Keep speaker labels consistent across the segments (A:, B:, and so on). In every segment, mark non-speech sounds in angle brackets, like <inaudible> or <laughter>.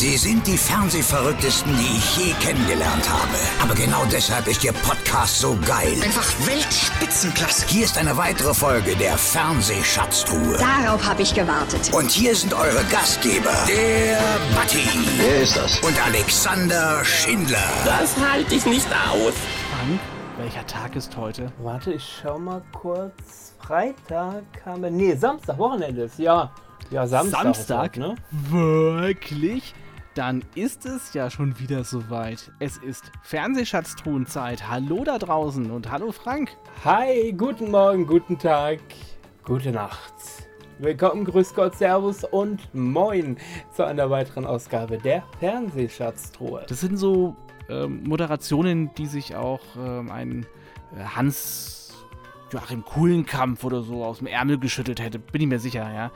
A: Sie sind die Fernsehverrücktesten, die ich je kennengelernt habe. Aber genau deshalb ist Ihr Podcast so geil.
B: Einfach Weltspitzenklasse.
A: Hier ist eine weitere Folge der Fernsehschatztruhe.
C: Darauf habe ich gewartet.
A: Und hier sind eure Gastgeber, der Batti
D: Wer ist das?
A: und Alexander Schindler.
B: Das halte ich nicht aus.
E: Frank, welcher Tag ist heute?
F: Warte, ich schau mal kurz. Freitag haben wir. Nee, Samstag, Wochenende ist. Ja. Ja, Samstag.
E: Samstag?
F: Ne?
E: Wirklich? Dann ist es ja schon wieder soweit. Es ist Fernsehschatztruhenzeit. Hallo da draußen und hallo Frank.
F: Hi, guten Morgen, guten Tag, gute Nacht. Willkommen, Grüß Gott, Servus und Moin zu einer weiteren Ausgabe der Fernsehschatztruhe.
E: Das sind so ähm, Moderationen, die sich auch ähm, ein äh, Hans Joachim Kuhlenkampf oder so aus dem Ärmel geschüttelt hätte. Bin ich mir sicher, ja.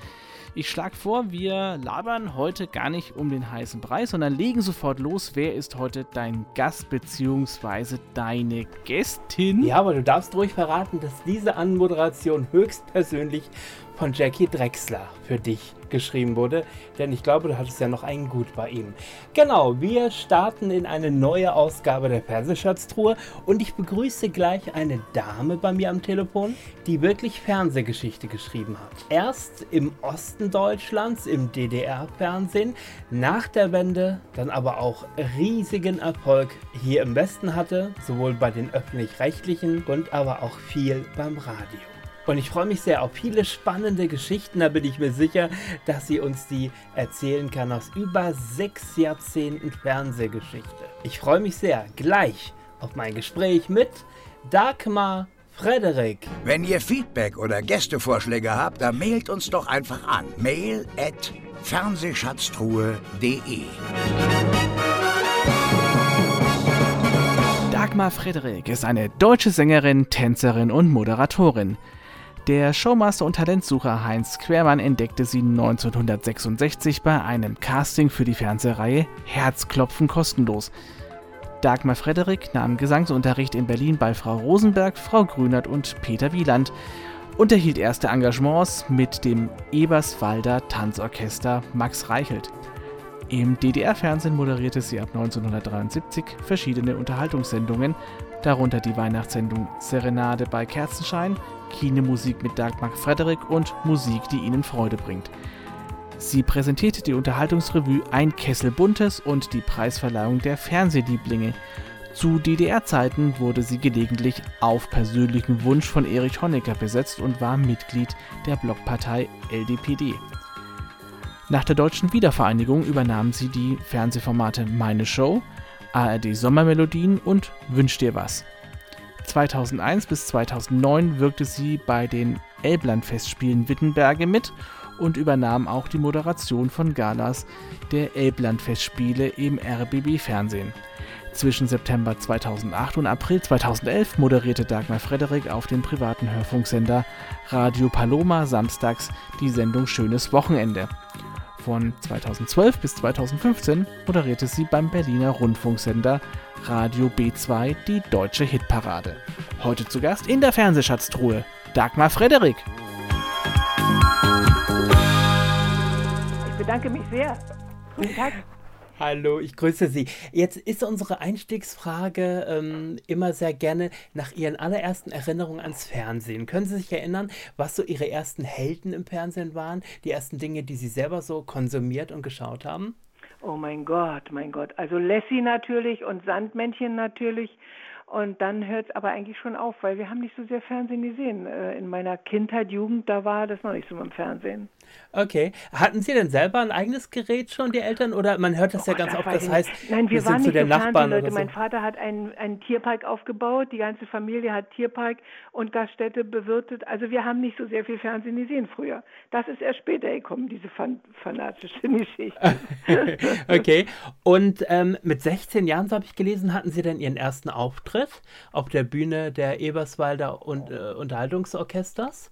E: Ich schlage vor, wir labern heute gar nicht um den heißen Preis, sondern legen sofort los. Wer ist heute dein Gast bzw. deine Gästin?
F: Ja, aber du darfst ruhig verraten, dass diese Anmoderation höchstpersönlich von Jackie Drexler für dich geschrieben wurde, denn ich glaube, du hattest ja noch einen Gut bei ihm. Genau, wir starten in eine neue Ausgabe der Fernsehschatztruhe und ich begrüße gleich eine Dame bei mir am Telefon, die wirklich Fernsehgeschichte geschrieben hat. Erst im Osten Deutschlands, im DDR-Fernsehen, nach der Wende dann aber auch riesigen Erfolg hier im Westen hatte, sowohl bei den öffentlich-rechtlichen und aber auch viel beim Radio. Und ich freue mich sehr auf viele spannende Geschichten. Da bin ich mir sicher, dass sie uns die erzählen kann aus über sechs Jahrzehnten Fernsehgeschichte. Ich freue mich sehr gleich auf mein Gespräch mit Dagmar Frederik.
A: Wenn ihr Feedback oder Gästevorschläge habt, dann mailt uns doch einfach an. Mail at fernsehschatztruhe.de
E: Dagmar Frederik ist eine deutsche Sängerin, Tänzerin und Moderatorin. Der Showmaster und Talentsucher Heinz Quermann entdeckte sie 1966 bei einem Casting für die Fernsehreihe Herzklopfen kostenlos. Dagmar Frederik nahm Gesangsunterricht in Berlin bei Frau Rosenberg, Frau Grünert und Peter Wieland und erhielt erste Engagements mit dem Eberswalder Tanzorchester Max Reichelt. Im DDR-Fernsehen moderierte sie ab 1973 verschiedene Unterhaltungssendungen, darunter die Weihnachtssendung Serenade bei Kerzenschein, Kinemusik mit Dagmar Frederik und Musik, die ihnen Freude bringt. Sie präsentierte die Unterhaltungsrevue Ein Kessel Buntes und die Preisverleihung der Fernsehlieblinge. Zu DDR-Zeiten wurde sie gelegentlich auf persönlichen Wunsch von Erich Honecker besetzt und war Mitglied der Blockpartei LDPD. Nach der deutschen Wiedervereinigung übernahm sie die Fernsehformate Meine Show, ARD Sommermelodien und Wünsch dir was. 2001 bis 2009 wirkte sie bei den Elblandfestspielen Wittenberge mit und übernahm auch die Moderation von Galas der Elblandfestspiele im RBB Fernsehen. Zwischen September 2008 und April 2011 moderierte Dagmar Frederik auf dem privaten Hörfunksender Radio Paloma samstags die Sendung Schönes Wochenende. Von 2012 bis 2015 moderierte sie beim Berliner Rundfunksender Radio B2 die deutsche Hitparade. Heute zu Gast in der Fernsehschatztruhe Dagmar Frederik.
G: Ich bedanke mich sehr. Guten Tag.
F: Hallo, ich grüße Sie. Jetzt ist unsere Einstiegsfrage ähm, immer sehr gerne nach Ihren allerersten Erinnerungen ans Fernsehen. Können Sie sich erinnern, was so Ihre ersten Helden im Fernsehen waren? Die ersten Dinge, die Sie selber so konsumiert und geschaut haben?
G: Oh mein Gott, mein Gott. Also Lassie natürlich und Sandmännchen natürlich. Und dann hört es aber eigentlich schon auf, weil wir haben nicht so sehr Fernsehen gesehen. Äh, In meiner Kindheit, Jugend, da war das noch nicht so dem Fernsehen.
F: Okay. Hatten Sie denn selber ein eigenes Gerät schon, die Eltern? Oder man hört das ja
G: Oh,
F: ganz oft, das heißt.
G: Nein, wir,
F: wir sind
G: waren
F: zu
G: nicht
F: den
G: so
F: Nachbarn oder so.
G: Mein Vater hat einen, einen Tierpark aufgebaut, die ganze Familie hat Tierpark und Gaststätte bewirtet. Also wir haben nicht so sehr viel Fernsehen gesehen früher. Das ist erst später gekommen, diese fan fanatische <laughs> Geschichte. <laughs>
F: okay. Und ähm, mit 16 Jahren, so habe ich gelesen, hatten Sie denn Ihren ersten Auftritt auf der Bühne der Eberswalder und, äh, Unterhaltungsorchesters.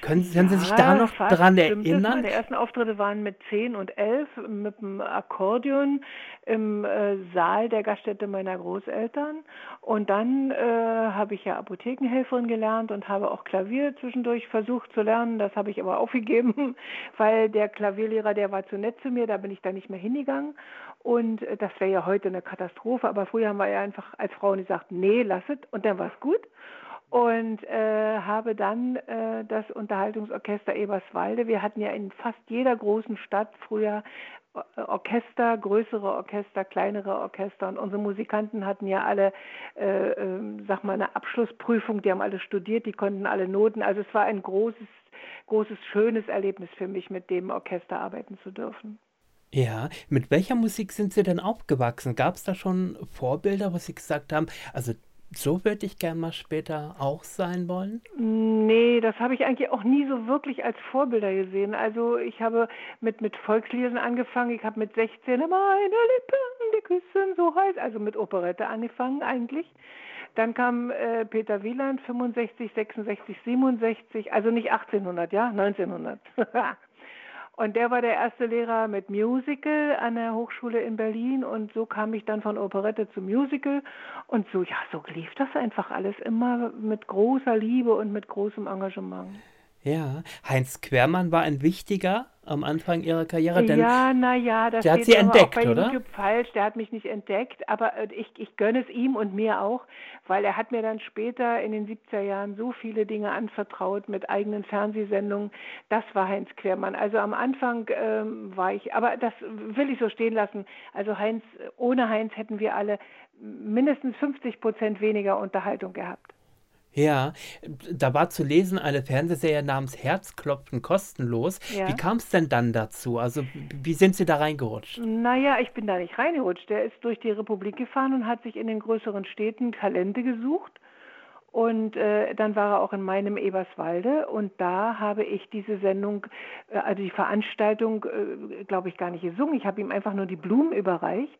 F: Können, können Sie sich da noch dran erinnern?
G: Meine ersten Auftritte waren mit 10 und 11 mit dem Akkordeon im äh, Saal der Gaststätte meiner Großeltern. Und dann äh, habe ich ja Apothekenhelferin gelernt und habe auch Klavier zwischendurch versucht zu lernen. Das habe ich aber <laughs> aufgegeben, weil der Klavierlehrer, der war zu nett zu mir, da bin ich da nicht mehr hingegangen. Und äh, das wäre ja heute eine Katastrophe. Aber früher haben wir ja einfach als Frauen gesagt, nee, lass es. Und dann war es gut und äh, habe dann äh, das Unterhaltungsorchester Eberswalde. Wir hatten ja in fast jeder großen Stadt früher äh, Orchester, größere Orchester, kleinere Orchester und unsere Musikanten hatten ja alle, äh, äh, sag mal, eine Abschlussprüfung, die haben alle studiert, die konnten alle Noten. Also es war ein großes, großes, schönes Erlebnis für mich, mit dem Orchester arbeiten zu dürfen.
F: Ja, mit welcher Musik sind Sie denn aufgewachsen? Gab es da schon Vorbilder, wo Sie gesagt haben, also so würde ich gerne mal später auch sein wollen?
G: Nee, das habe ich eigentlich auch nie so wirklich als Vorbilder gesehen. Also ich habe mit, mit Volksliedern angefangen. Ich habe mit 16 meine Lippen, die küssen so heiß, also mit Operette angefangen eigentlich. Dann kam äh, Peter Wieland 65, 66, 67, also nicht 1800, ja, 1900. <laughs> Und der war der erste Lehrer mit Musical an der Hochschule in Berlin und so kam ich dann von Operette zu Musical und so, ja, so lief das einfach alles immer mit großer Liebe und mit großem Engagement.
F: Ja, Heinz Quermann war ein wichtiger am Anfang ihrer Karriere. Denn
G: ja, naja, das
F: der hat sie entdeckt,
G: auch
F: bei
G: oder? YouTube falsch. Der hat mich nicht entdeckt, aber äh, ich, ich gönne es ihm und mir auch, weil er hat mir dann später in den 70er Jahren so viele Dinge anvertraut mit eigenen Fernsehsendungen. Das war Heinz Quermann. Also am Anfang ähm, war ich, aber das will ich so stehen lassen. Also Heinz, ohne Heinz hätten wir alle mindestens 50 Prozent weniger Unterhaltung gehabt.
F: Ja, da war zu lesen eine Fernsehserie namens Herzklopfen kostenlos. Ja. Wie kam es denn dann dazu? Also wie sind Sie da reingerutscht?
G: Naja, ich bin da nicht reingerutscht. Der ist durch die Republik gefahren und hat sich in den größeren Städten Talente gesucht. Und äh, dann war er auch in meinem Eberswalde und da habe ich diese Sendung, äh, also die Veranstaltung, äh, glaube ich, gar nicht gesungen. Ich habe ihm einfach nur die Blumen überreicht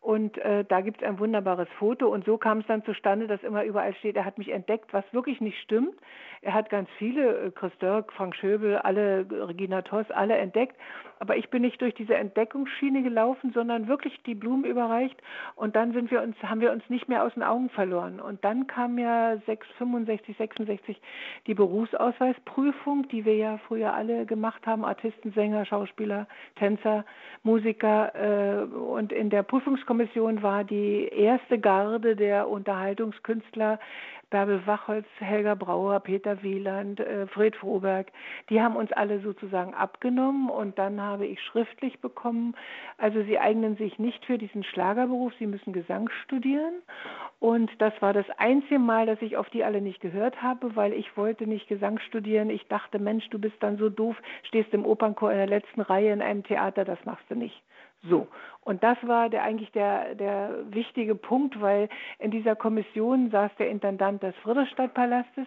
G: und äh, da gibt es ein wunderbares Foto. Und so kam es dann zustande, dass immer überall steht, er hat mich entdeckt, was wirklich nicht stimmt. Er hat ganz viele, äh, Chris Dirk, Frank Schöbel, alle, Regina Toss, alle entdeckt. Aber ich bin nicht durch diese Entdeckungsschiene gelaufen, sondern wirklich die Blumen überreicht. Und dann sind wir uns, haben wir uns nicht mehr aus den Augen verloren. Und dann kam ja 6, 65, 66 die Berufsausweisprüfung, die wir ja früher alle gemacht haben. Artisten, Sänger, Schauspieler, Tänzer, Musiker. Äh, und in der Prüfungskommission war die erste Garde der Unterhaltungskünstler Bärbel Wachholz, Helga Brauer, Peter Wieland, äh, Fred Froberg, die haben uns alle sozusagen abgenommen und dann habe ich schriftlich bekommen, also sie eignen sich nicht für diesen Schlagerberuf, sie müssen Gesang studieren und das war das einzige Mal, dass ich auf die alle nicht gehört habe, weil ich wollte nicht Gesang studieren. Ich dachte, Mensch, du bist dann so doof, stehst im Opernchor in der letzten Reihe in einem Theater, das machst du nicht. So. Und das war der, eigentlich der, der wichtige Punkt, weil in dieser Kommission saß der Intendant des Friedrichstadtpalastes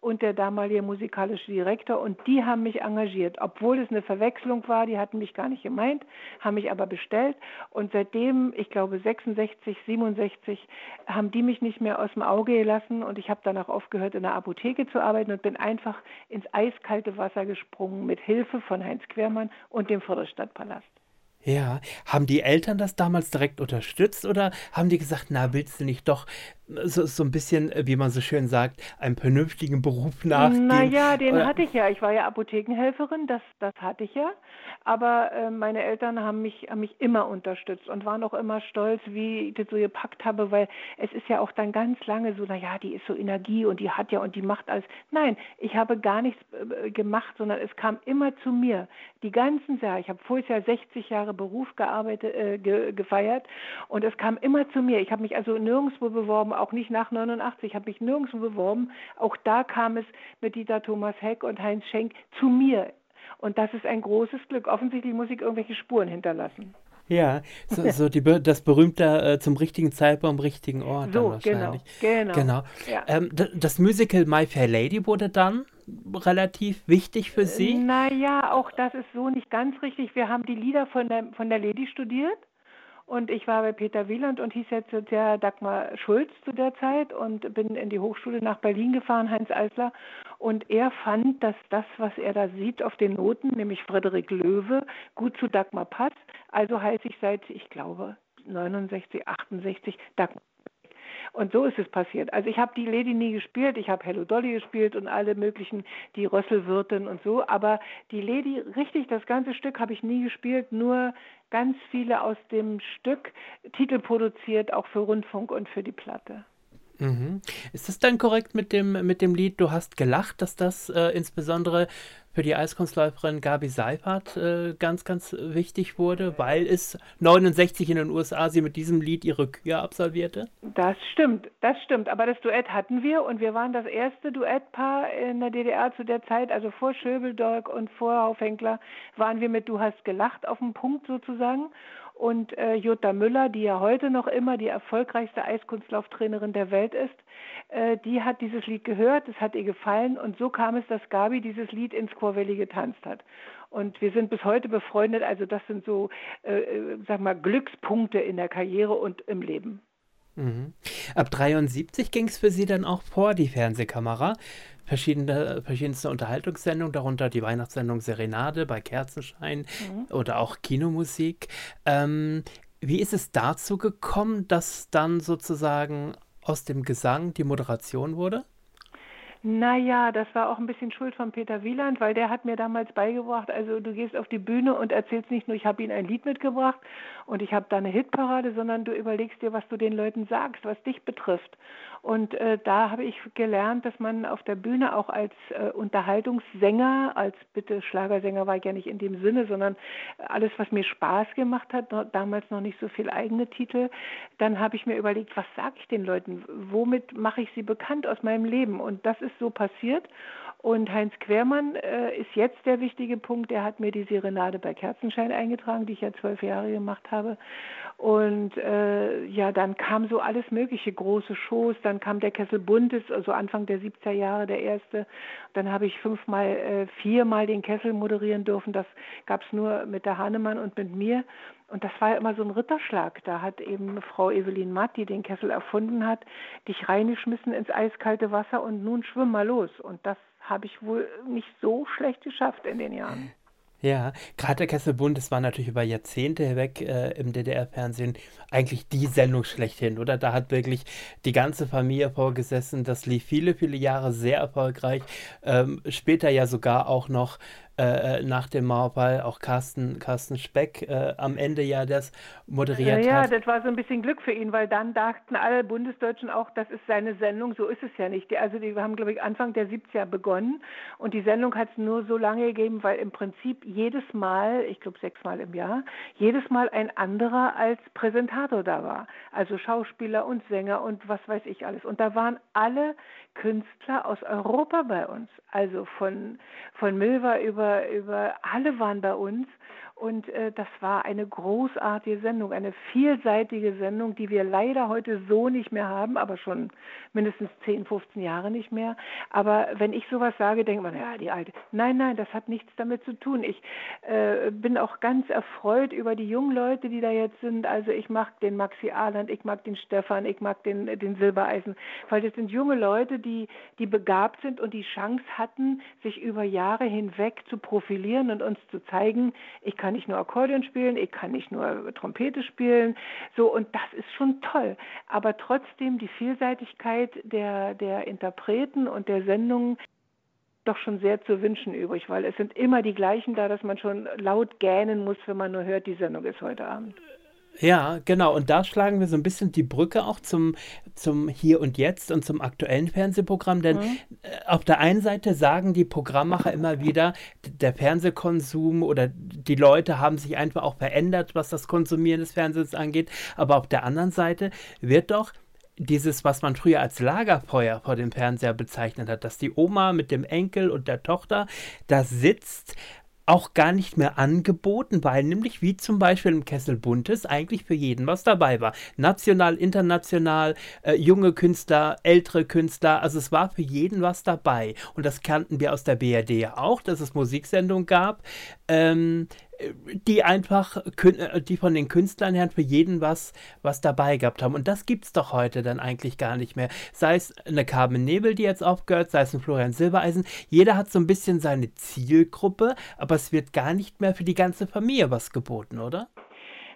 G: und der damalige musikalische Direktor und die haben mich engagiert, obwohl es eine Verwechslung war, die hatten mich gar nicht gemeint, haben mich aber bestellt und seitdem, ich glaube 66, 67, haben die mich nicht mehr aus dem Auge gelassen und ich habe danach aufgehört in der Apotheke zu arbeiten und bin einfach ins eiskalte Wasser gesprungen mit Hilfe von Heinz Quermann und dem Friedrichstadtpalast.
F: Ja, haben die Eltern das damals direkt unterstützt oder haben die gesagt, na, willst du nicht doch so, so ein bisschen, wie man so schön sagt, einen vernünftigen Beruf nachgehen?
G: Naja, den oder? hatte ich ja. Ich war ja Apothekenhelferin, das, das hatte ich ja. Aber äh, meine Eltern haben mich, haben mich immer unterstützt und waren auch immer stolz, wie ich das so gepackt habe, weil es ist ja auch dann ganz lange so, naja, die ist so Energie und die hat ja und die macht alles. Nein, ich habe gar nichts äh, gemacht, sondern es kam immer zu mir. Die ganzen Jahre, ich habe vorher ja 60 Jahre Beruf gearbeitet, äh, ge, gefeiert und es kam immer zu mir. Ich habe mich also nirgendwo beworben, auch nicht nach 89, ich habe mich nirgendwo beworben. Auch da kam es mit Dieter Thomas Heck und Heinz Schenk zu mir. Und das ist ein großes Glück. Offensichtlich muss ich irgendwelche Spuren hinterlassen.
F: Ja, so, so die, das berühmte äh, zum richtigen Zeitpunkt am richtigen Ort.
G: So, genau. Genau.
F: genau. Ja. Ähm, das Musical My Fair Lady wurde dann relativ wichtig für Sie?
G: Naja, auch das ist so nicht ganz richtig. Wir haben die Lieder von der, von der Lady studiert. Und ich war bei Peter Wieland und hieß jetzt der Dagmar Schulz zu der Zeit und bin in die Hochschule nach Berlin gefahren, Heinz Eisler. Und er fand, dass das, was er da sieht auf den Noten, nämlich Frederik Löwe, gut zu Dagmar passt. Also heiße ich seit, ich glaube, 69, 68 Dagmar und so ist es passiert. Also ich habe die Lady nie gespielt, ich habe Hello Dolly gespielt und alle möglichen, die Rösselwirtin und so, aber die Lady, richtig, das ganze Stück habe ich nie gespielt, nur ganz viele aus dem Stück, Titel produziert, auch für Rundfunk und für die Platte.
F: Mhm. Ist es dann korrekt mit dem, mit dem Lied Du hast gelacht, dass das äh, insbesondere für die Eiskunstläuferin Gabi Seifert äh, ganz, ganz wichtig wurde, weil es 69 in den USA sie mit diesem Lied ihre Kür absolvierte?
G: Das stimmt, das stimmt. Aber das Duett hatten wir und wir waren das erste Duettpaar in der DDR zu der Zeit, also vor Schöbeldorg und vor Haufhenkler, waren wir mit Du hast gelacht auf dem Punkt sozusagen. Und äh, Jutta Müller, die ja heute noch immer die erfolgreichste Eiskunstlauftrainerin der Welt ist, äh, die hat dieses Lied gehört, es hat ihr gefallen und so kam es, dass Gabi dieses Lied ins Chorwelli getanzt hat. Und wir sind bis heute befreundet, also das sind so, äh, äh sag mal, Glückspunkte in der Karriere und im Leben.
F: Mhm. Ab 73 ging es für Sie dann auch vor die Fernsehkamera verschiedene, verschiedenste Unterhaltungssendungen, darunter die Weihnachtssendung Serenade bei Kerzenschein mhm. oder auch Kinomusik. Ähm, wie ist es dazu gekommen, dass dann sozusagen aus dem Gesang die Moderation wurde?
G: Naja, das war auch ein bisschen Schuld von Peter Wieland, weil der hat mir damals beigebracht, also du gehst auf die Bühne und erzählst nicht nur, ich habe ihnen ein Lied mitgebracht und ich habe da eine Hitparade, sondern du überlegst dir, was du den Leuten sagst, was dich betrifft. Und äh, da habe ich gelernt, dass man auf der Bühne auch als äh, Unterhaltungssänger, als bitte Schlagersänger war ich ja nicht in dem Sinne, sondern alles, was mir Spaß gemacht hat, damals noch nicht so viel eigene Titel, dann habe ich mir überlegt, was sage ich den Leuten? Womit mache ich sie bekannt aus meinem Leben? Und das ist so passiert. Und Heinz Quermann äh, ist jetzt der wichtige Punkt. Der hat mir die Serenade bei Kerzenschein eingetragen, die ich ja zwölf Jahre gemacht habe. Und äh, ja, dann kam so alles mögliche, große Shows. Dann kam der Kessel Buntes, also Anfang der 70er Jahre der erste. Dann habe ich fünfmal, äh, viermal den Kessel moderieren dürfen. Das gab es nur mit der Hahnemann und mit mir. Und das war ja immer so ein Ritterschlag. Da hat eben Frau Evelyn Matt, die den Kessel erfunden hat, dich reingeschmissen ins eiskalte Wasser und nun schwimm mal los. Und das habe ich wohl nicht so schlecht geschafft in den Jahren.
F: Ja, gerade der Kesselbund, das war natürlich über Jahrzehnte hinweg äh, im DDR-Fernsehen eigentlich die Sendung schlechthin, oder? Da hat wirklich die ganze Familie vorgesessen. Das lief viele, viele Jahre sehr erfolgreich. Ähm, später ja sogar auch noch äh, äh, nach dem Mauerball auch Carsten, Carsten Speck äh, am Ende ja das moderiert
G: ja,
F: hat.
G: Ja, das war so ein bisschen Glück für ihn, weil dann dachten alle Bundesdeutschen auch, das ist seine Sendung. So ist es ja nicht. Die, also die haben, glaube ich, Anfang der 70er begonnen und die Sendung hat es nur so lange gegeben, weil im Prinzip jedes Mal, ich glaube sechsmal im Jahr, jedes Mal ein anderer als Präsentator da war. Also Schauspieler und Sänger und was weiß ich alles. Und da waren alle Künstler aus Europa bei uns. Also von, von Milva über, über alle waren bei uns und äh, das war eine großartige Sendung, eine vielseitige Sendung, die wir leider heute so nicht mehr haben, aber schon mindestens 10, 15 Jahre nicht mehr. Aber wenn ich sowas sage, denkt man, ja, die alte. Nein, nein, das hat nichts damit zu tun. Ich äh, bin auch ganz erfreut über die jungen Leute, die da jetzt sind. Also ich mag den Maxi Ahland, ich mag den Stefan, ich mag den, den Silbereisen, weil das sind junge Leute, die, die begabt sind und die Chance hatten, sich über Jahre hinweg zu profilieren und uns zu zeigen, ich kann kann nicht nur Akkordeon spielen, ich kann nicht nur Trompete spielen, so und das ist schon toll. Aber trotzdem die Vielseitigkeit der, der Interpreten und der Sendungen doch schon sehr zu wünschen übrig, weil es sind immer die gleichen da, dass man schon laut gähnen muss, wenn man nur hört, die Sendung ist heute Abend.
F: Ja, genau. Und da schlagen wir so ein bisschen die Brücke auch zum, zum Hier und Jetzt und zum aktuellen Fernsehprogramm. Denn mhm. Äh, auf der einen Seite sagen die Programmmacher immer wieder, der Fernsehkonsum oder die Leute haben sich einfach auch verändert, was das Konsumieren des Fernsehens angeht. Aber auf der anderen Seite wird doch dieses, was man früher als Lagerfeuer vor dem Fernseher bezeichnet hat, dass die Oma mit dem Enkel und der Tochter da sitzt, auch gar nicht mehr angeboten, weil nämlich wie zum Beispiel im Kessel Buntes eigentlich für jeden was dabei war. National, international, äh, junge Künstler, ältere Künstler, also es war für jeden was dabei. Und das kannten wir aus der BRD ja auch, dass es Musiksendungen gab. Ähm, die einfach, die von den Künstlern her für jeden was, was dabei gehabt haben. Und das gibt es doch heute dann eigentlich gar nicht mehr. Sei es eine Carmen Nebel, die jetzt aufgehört, sei es ein Florian Silbereisen. Jeder hat so ein bisschen seine Zielgruppe, aber es wird gar nicht mehr für die ganze Familie was geboten, oder?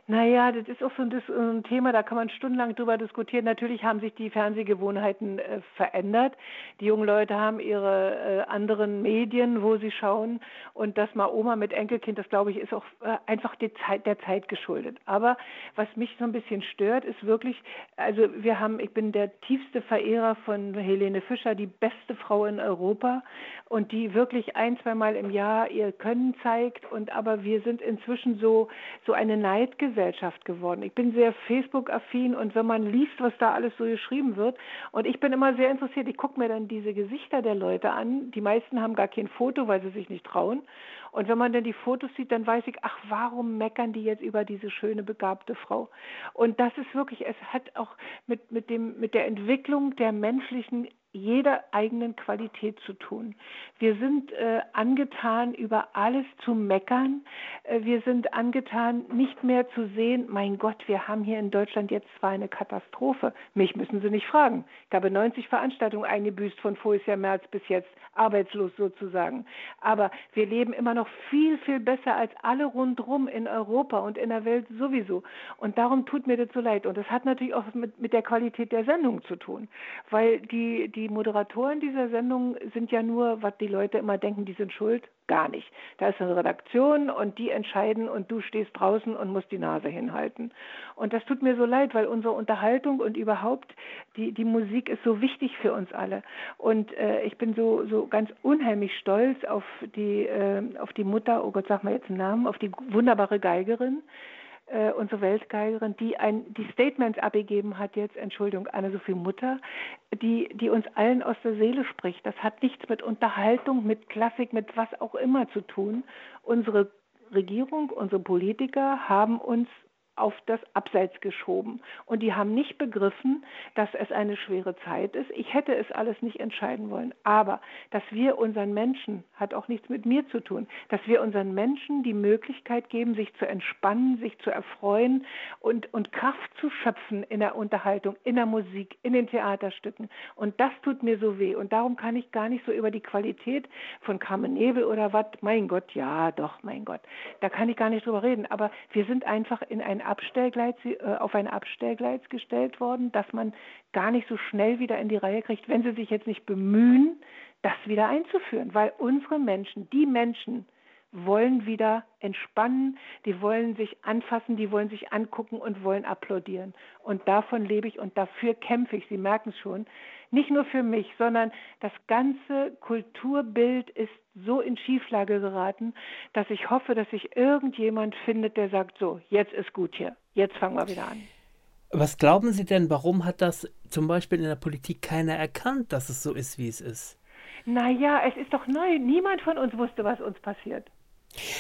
G: Naja, das ist auch so ein, ein, Thema, da kann man stundenlang drüber diskutieren. Natürlich haben sich die Fernsehgewohnheiten äh, verändert. Die jungen Leute haben ihre äh, anderen Medien, wo sie schauen. Und das mal Oma mit Enkelkind, das glaube ich, ist auch äh, einfach Zeit, der Zeit geschuldet. Aber was mich so ein bisschen stört, ist wirklich, also wir haben, ich bin der tiefste Verehrer von Helene Fischer, die beste Frau in Europa und die wirklich ein, zweimal im Jahr ihr Können zeigt. Und aber wir sind inzwischen so, so eine Neidgesellschaft Gesellschaft geworden. Ich bin sehr Facebook-affin und wenn man liest, was da alles so geschrieben wird, und ich bin immer sehr interessiert, ich gucke mir dann diese Gesichter der Leute an. Die meisten haben gar kein Foto, weil sie sich nicht trauen. Und wenn man dann die Fotos sieht, dann weiß ich, ach, warum meckern die jetzt über diese schöne, begabte Frau? Und das ist wirklich, es hat auch mit, mit, dem, mit der Entwicklung der menschlichen jeder eigenen Qualität zu tun. Wir sind äh, angetan, über alles zu meckern. Äh, wir sind angetan, nicht mehr zu sehen, mein Gott, wir haben hier in Deutschland jetzt zwar eine Katastrophe. Mich müssen Sie nicht fragen. Ich habe 90 Veranstaltungen eingebüßt von voriges Jahr März bis jetzt, arbeitslos sozusagen. Aber wir leben immer noch viel, viel besser als alle rundherum in Europa und in der Welt sowieso. Und darum tut mir das so leid. Und das hat natürlich auch mit, mit der Qualität der Sendung zu tun. Weil die, die die Moderatoren dieser Sendung sind ja nur, was die Leute immer denken, die sind schuld. Gar nicht. Da ist eine Redaktion und die entscheiden und du stehst draußen und musst die Nase hinhalten. Und das tut mir so leid, weil unsere Unterhaltung und überhaupt die, die Musik ist so wichtig für uns alle. Und äh, ich bin so, so ganz unheimlich stolz auf die, äh, auf die Mutter, oh Gott, sag mal jetzt einen Namen, auf die wunderbare Geigerin, äh, unsere Weltgeigerin, die ein, die Statements abgegeben hat jetzt, Entschuldigung, Anne-Sophie Mutter, die, die uns allen aus der Seele spricht. Das hat nichts mit Unterhaltung, mit Klassik, mit was auch immer zu tun. Unsere Regierung, unsere Politiker haben uns auf das Abseits geschoben. Und die haben nicht begriffen, dass es eine schwere Zeit ist. Ich hätte es alles nicht entscheiden wollen. Aber dass wir unseren Menschen, hat auch nichts mit mir zu tun, dass wir unseren Menschen die Möglichkeit geben, sich zu entspannen, sich zu erfreuen und, und Kraft zu schöpfen in der Unterhaltung, in der Musik, in den Theaterstücken. Und das tut mir so weh. Und darum kann ich gar nicht so über die Qualität von Carmen Nebel oder was, mein Gott, ja, doch, mein Gott, da kann ich gar nicht drüber reden. Aber wir sind einfach in ein Abstellgleis, äh, auf ein Abstellgleis gestellt worden, dass man gar nicht so schnell wieder in die Reihe kriegt, wenn sie sich jetzt nicht bemühen, das wieder einzuführen. Weil unsere Menschen, die Menschen, wollen wieder entspannen, die wollen sich anfassen, die wollen sich angucken und wollen applaudieren. Und davon lebe ich und dafür kämpfe ich, Sie merken es schon. Nicht nur für mich, sondern das ganze Kulturbild ist so in Schieflage geraten, dass ich hoffe, dass sich irgendjemand findet, der sagt, so, jetzt ist gut hier, jetzt fangen wir wieder an.
F: Was glauben Sie denn, warum hat das zum Beispiel in der Politik keiner erkannt, dass es so ist, wie es ist?
G: Naja, es ist doch neu. Niemand von uns wusste, was uns passiert.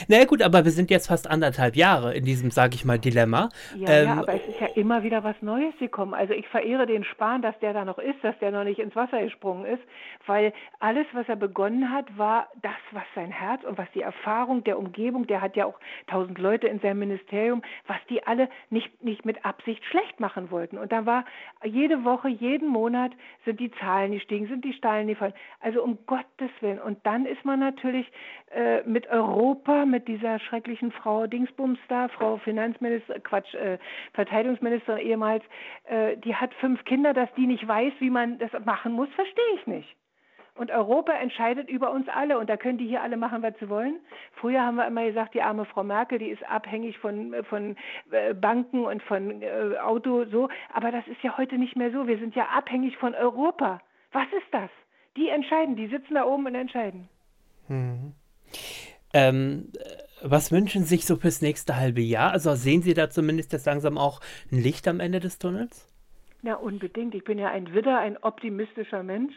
F: Na naja, gut, aber wir sind jetzt fast anderthalb Jahre in diesem, sage ich mal, Dilemma.
G: Ja, ähm, ja, aber es ist ja immer wieder was Neues gekommen. Also ich verehre den Spahn, dass der da noch ist, dass der noch nicht ins Wasser gesprungen ist, weil alles, was er begonnen hat, war das, was sein Herz und was die Erfahrung der Umgebung, der hat ja auch tausend Leute in seinem Ministerium, was die alle nicht, nicht mit Absicht schlecht machen wollten. Und da war jede Woche, jeden Monat sind die Zahlen gestiegen, sind die Stahlen gefallen. Also um Gottes Willen. Und dann ist man natürlich äh, mit Europa Europa mit dieser schrecklichen Frau Dingsbums da, Frau Finanzminister, Quatsch, äh, Verteidigungsministerin ehemals, äh, die hat fünf Kinder, dass die nicht weiß, wie man das machen muss, verstehe ich nicht. Und Europa entscheidet über uns alle und da können die hier alle machen, was sie wollen. Früher haben wir immer gesagt, die arme Frau Merkel, die ist abhängig von, von äh, Banken und von äh, Auto, so. Aber das ist ja heute nicht mehr so. Wir sind ja abhängig von Europa. Was ist das? Die entscheiden, die sitzen da oben und entscheiden.
F: Mhm. Ähm, was wünschen Sie sich so fürs nächste halbe Jahr? Also sehen Sie da zumindest jetzt langsam auch ein Licht am Ende des Tunnels?
G: Ja, unbedingt. Ich bin ja ein Widder, ein optimistischer Mensch.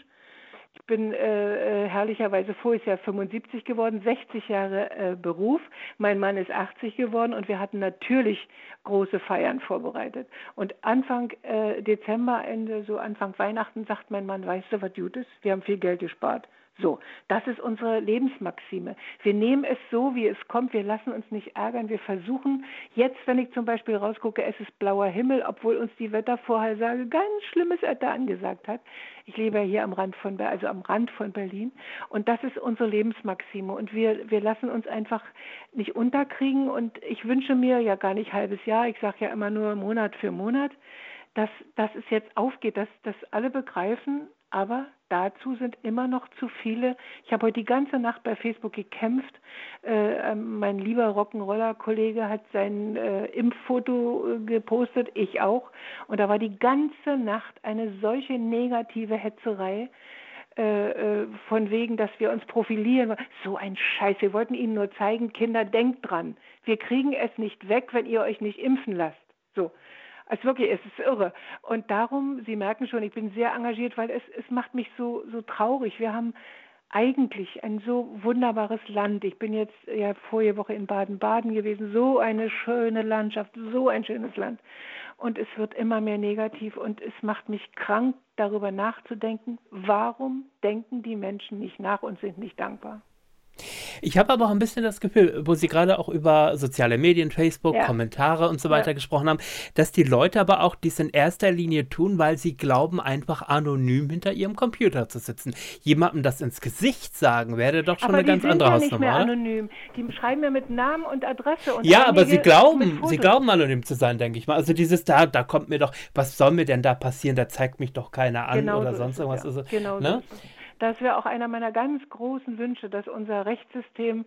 G: Ich bin äh, äh herrlicherweise voriges Jahr 75 geworden, 60 Jahre äh, Beruf. Mein Mann ist 80 geworden und wir hatten natürlich große Feiern vorbereitet. Und Anfang äh, Dezember, Ende, so Anfang Weihnachten, sagt mein Mann, weißt du, was gut ist? Wir haben viel Geld gespart. So, das ist unsere Lebensmaxime. Wir nehmen es so, wie es kommt. Wir lassen uns nicht ärgern. Wir versuchen jetzt, wenn ich zum Beispiel rausgucke, es ist blauer Himmel, obwohl uns die Wettervorhersage ganz schlimmes Wetter angesagt hat. Ich lebe ja hier am Rand von, also am Rand von Berlin. Und das ist unsere Lebensmaxime. Und wir, wir lassen uns einfach nicht unterkriegen. Und ich wünsche mir ja gar nicht halbes Jahr. Ich sage ja immer nur Monat für Monat dass, dass es jetzt aufgeht, dass, dass alle begreifen, aber dazu sind immer noch zu viele. Ich habe heute die ganze Nacht bei Facebook gekämpft. Äh, ähm, mein lieber Rock'n'Roller-Kollege hat sein äh, Impffoto äh, gepostet, ich auch. Und da war die ganze Nacht eine solche negative Hetzerei. Äh, äh, von wegen, dass wir uns profilieren. So ein Scheiß. Wir wollten Ihnen nur zeigen, Kinder, denkt dran. Wir kriegen es nicht weg, wenn ihr euch nicht impfen lasst. So. Also wirklich, es ist irre. Und darum, Sie merken schon, ich bin sehr engagiert, weil es, es macht mich so, so traurig. Wir haben eigentlich ein so wunderbares Land. Ich bin jetzt ja vorige Woche in Baden-Baden gewesen. So eine schöne Landschaft, so ein schönes Land. Und es wird immer mehr negativ und es macht mich krank, darüber nachzudenken, warum denken die Menschen nicht nach und sind nicht dankbar.
F: Ich habe aber auch ein bisschen das Gefühl, wo Sie gerade auch über soziale Medien, Facebook, ja. Kommentare und so weiter ja. gesprochen haben, dass die Leute aber auch dies in erster Linie tun, weil sie glauben, einfach anonym hinter ihrem Computer zu sitzen. Jemandem das ins Gesicht sagen, wäre doch schon
G: aber
F: eine ganz andere
G: ja
F: Hausnummer.
G: Nicht mehr anonym. Die schreiben ja mit Namen und Adresse. Und
F: ja, aber sie glauben, sie glauben anonym zu sein, denke ich mal. Also dieses da, da kommt mir doch, was soll mir denn da passieren? Da zeigt mich doch keiner an genau oder so sonst irgendwas.
G: Ja. Also, genau ne? so das wäre auch einer meiner ganz großen Wünsche, dass unser Rechtssystem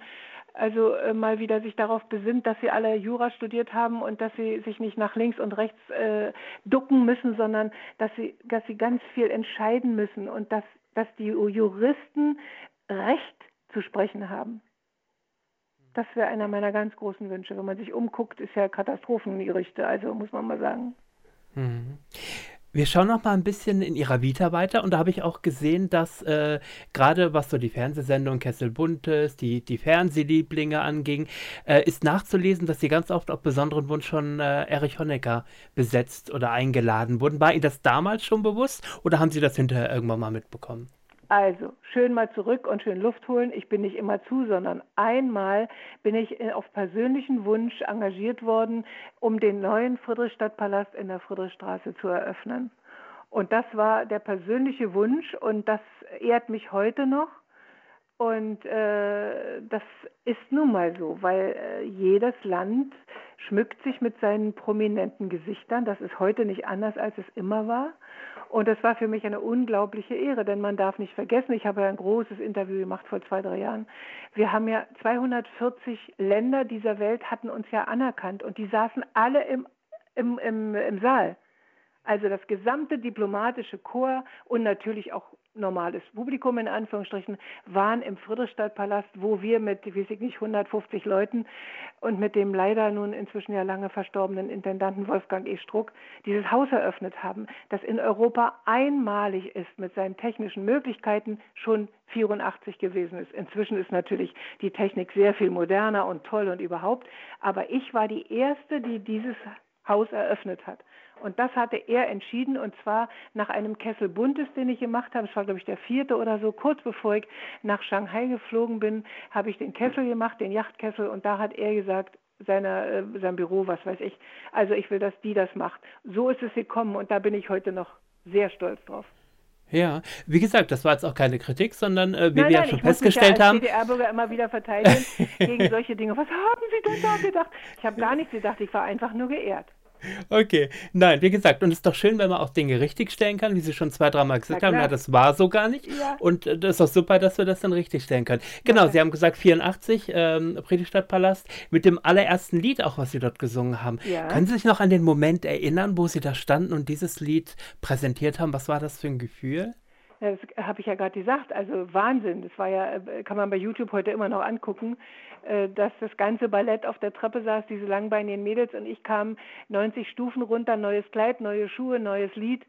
G: also äh, mal wieder sich darauf besinnt, dass sie alle Jura studiert haben und dass sie sich nicht nach links und rechts äh, ducken müssen, sondern dass sie, dass sie ganz viel entscheiden müssen und dass, dass die Juristen Recht zu sprechen haben. Das wäre einer meiner ganz großen Wünsche. Wenn man sich umguckt, ist ja Katastrophenrichter, also muss man mal sagen.
F: Mhm. Wir schauen noch mal ein bisschen in ihrer Vita weiter und da habe ich auch gesehen, dass äh, gerade was so die Fernsehsendung Kessel Buntes, die, die Fernsehlieblinge anging, äh, ist nachzulesen, dass sie ganz oft auf besonderen Wunsch von äh, Erich Honecker besetzt oder eingeladen wurden. War Ihnen das damals schon bewusst oder haben Sie das hinterher irgendwann mal mitbekommen?
G: Also, schön mal zurück und schön Luft holen. Ich bin nicht immer zu, sondern einmal bin ich äh, auf persönlichen Wunsch engagiert worden, um den neuen Friedrichstadtpalast in der Friedrichstraße zu eröffnen. Und das war der persönliche Wunsch und das ehrt mich heute noch. Und äh, das ist nun mal so, weil äh, jedes Land schmückt sich mit seinen prominenten Gesichtern. Das ist heute nicht anders, als es immer war. Und das war für mich eine unglaubliche Ehre, denn man darf nicht vergessen, ich habe ja ein großes Interview gemacht vor zwei, drei Jahren. Wir haben ja 240 Länder dieser Welt hatten uns ja anerkannt und die saßen alle im, im, im, im Saal. Also das gesamte diplomatische Korps und natürlich auch normales Publikum in Anführungsstrichen waren im Friedrichstadtpalast, wo wir mit, wie ich nicht, 150 Leuten und mit dem leider nun inzwischen ja lange verstorbenen Intendanten Wolfgang E. Struck dieses Haus eröffnet haben, das in Europa einmalig ist mit seinen technischen Möglichkeiten schon 84 gewesen ist. Inzwischen ist natürlich die Technik sehr viel moderner und toll und überhaupt, aber ich war die erste, die dieses Haus eröffnet hat. Und das hatte er entschieden und zwar nach einem Kessel Buntes, den ich gemacht habe. Es war, glaube ich, der vierte oder so. Kurz bevor ich nach Shanghai geflogen bin, habe ich den Kessel gemacht, den Yachtkessel. Und da hat er gesagt, seiner, äh, sein Büro, was weiß ich. Also ich will, dass die das macht. So ist es gekommen und da bin ich heute noch sehr stolz drauf.
F: Ja, wie gesagt, das war jetzt auch keine Kritik, sondern äh, wie nein, wir nein, ja schon festgestellt haben. Ich
G: DDR-Bürger immer wieder verteidigen <laughs> gegen solche Dinge. Was haben Sie denn da gedacht? Ich habe gar nichts gedacht, ich war einfach nur geehrt.
F: Okay, nein, wie gesagt, und es ist doch schön, wenn man auch Dinge richtigstellen kann, wie Sie schon zwei, dreimal gesagt haben. Ja, das war so gar nicht. Ja. Und äh, das ist auch super, dass wir das dann richtigstellen können. Genau, okay. Sie haben gesagt 84, ähm, mit dem allerersten Lied auch, was Sie dort gesungen haben. Ja. Können Sie sich noch an den Moment erinnern, wo Sie da standen und dieses Lied präsentiert haben? Was war das für ein Gefühl?
G: Das habe ich ja gerade gesagt. Also Wahnsinn. Das war ja, äh, kann man bei YouTube heute immer noch angucken, äh, dass das ganze Ballett auf der Treppe saß, diese langbeinigen Mädels und ich kam 90 Stufen runter, neues Kleid, neue Schuhe, neues Lied.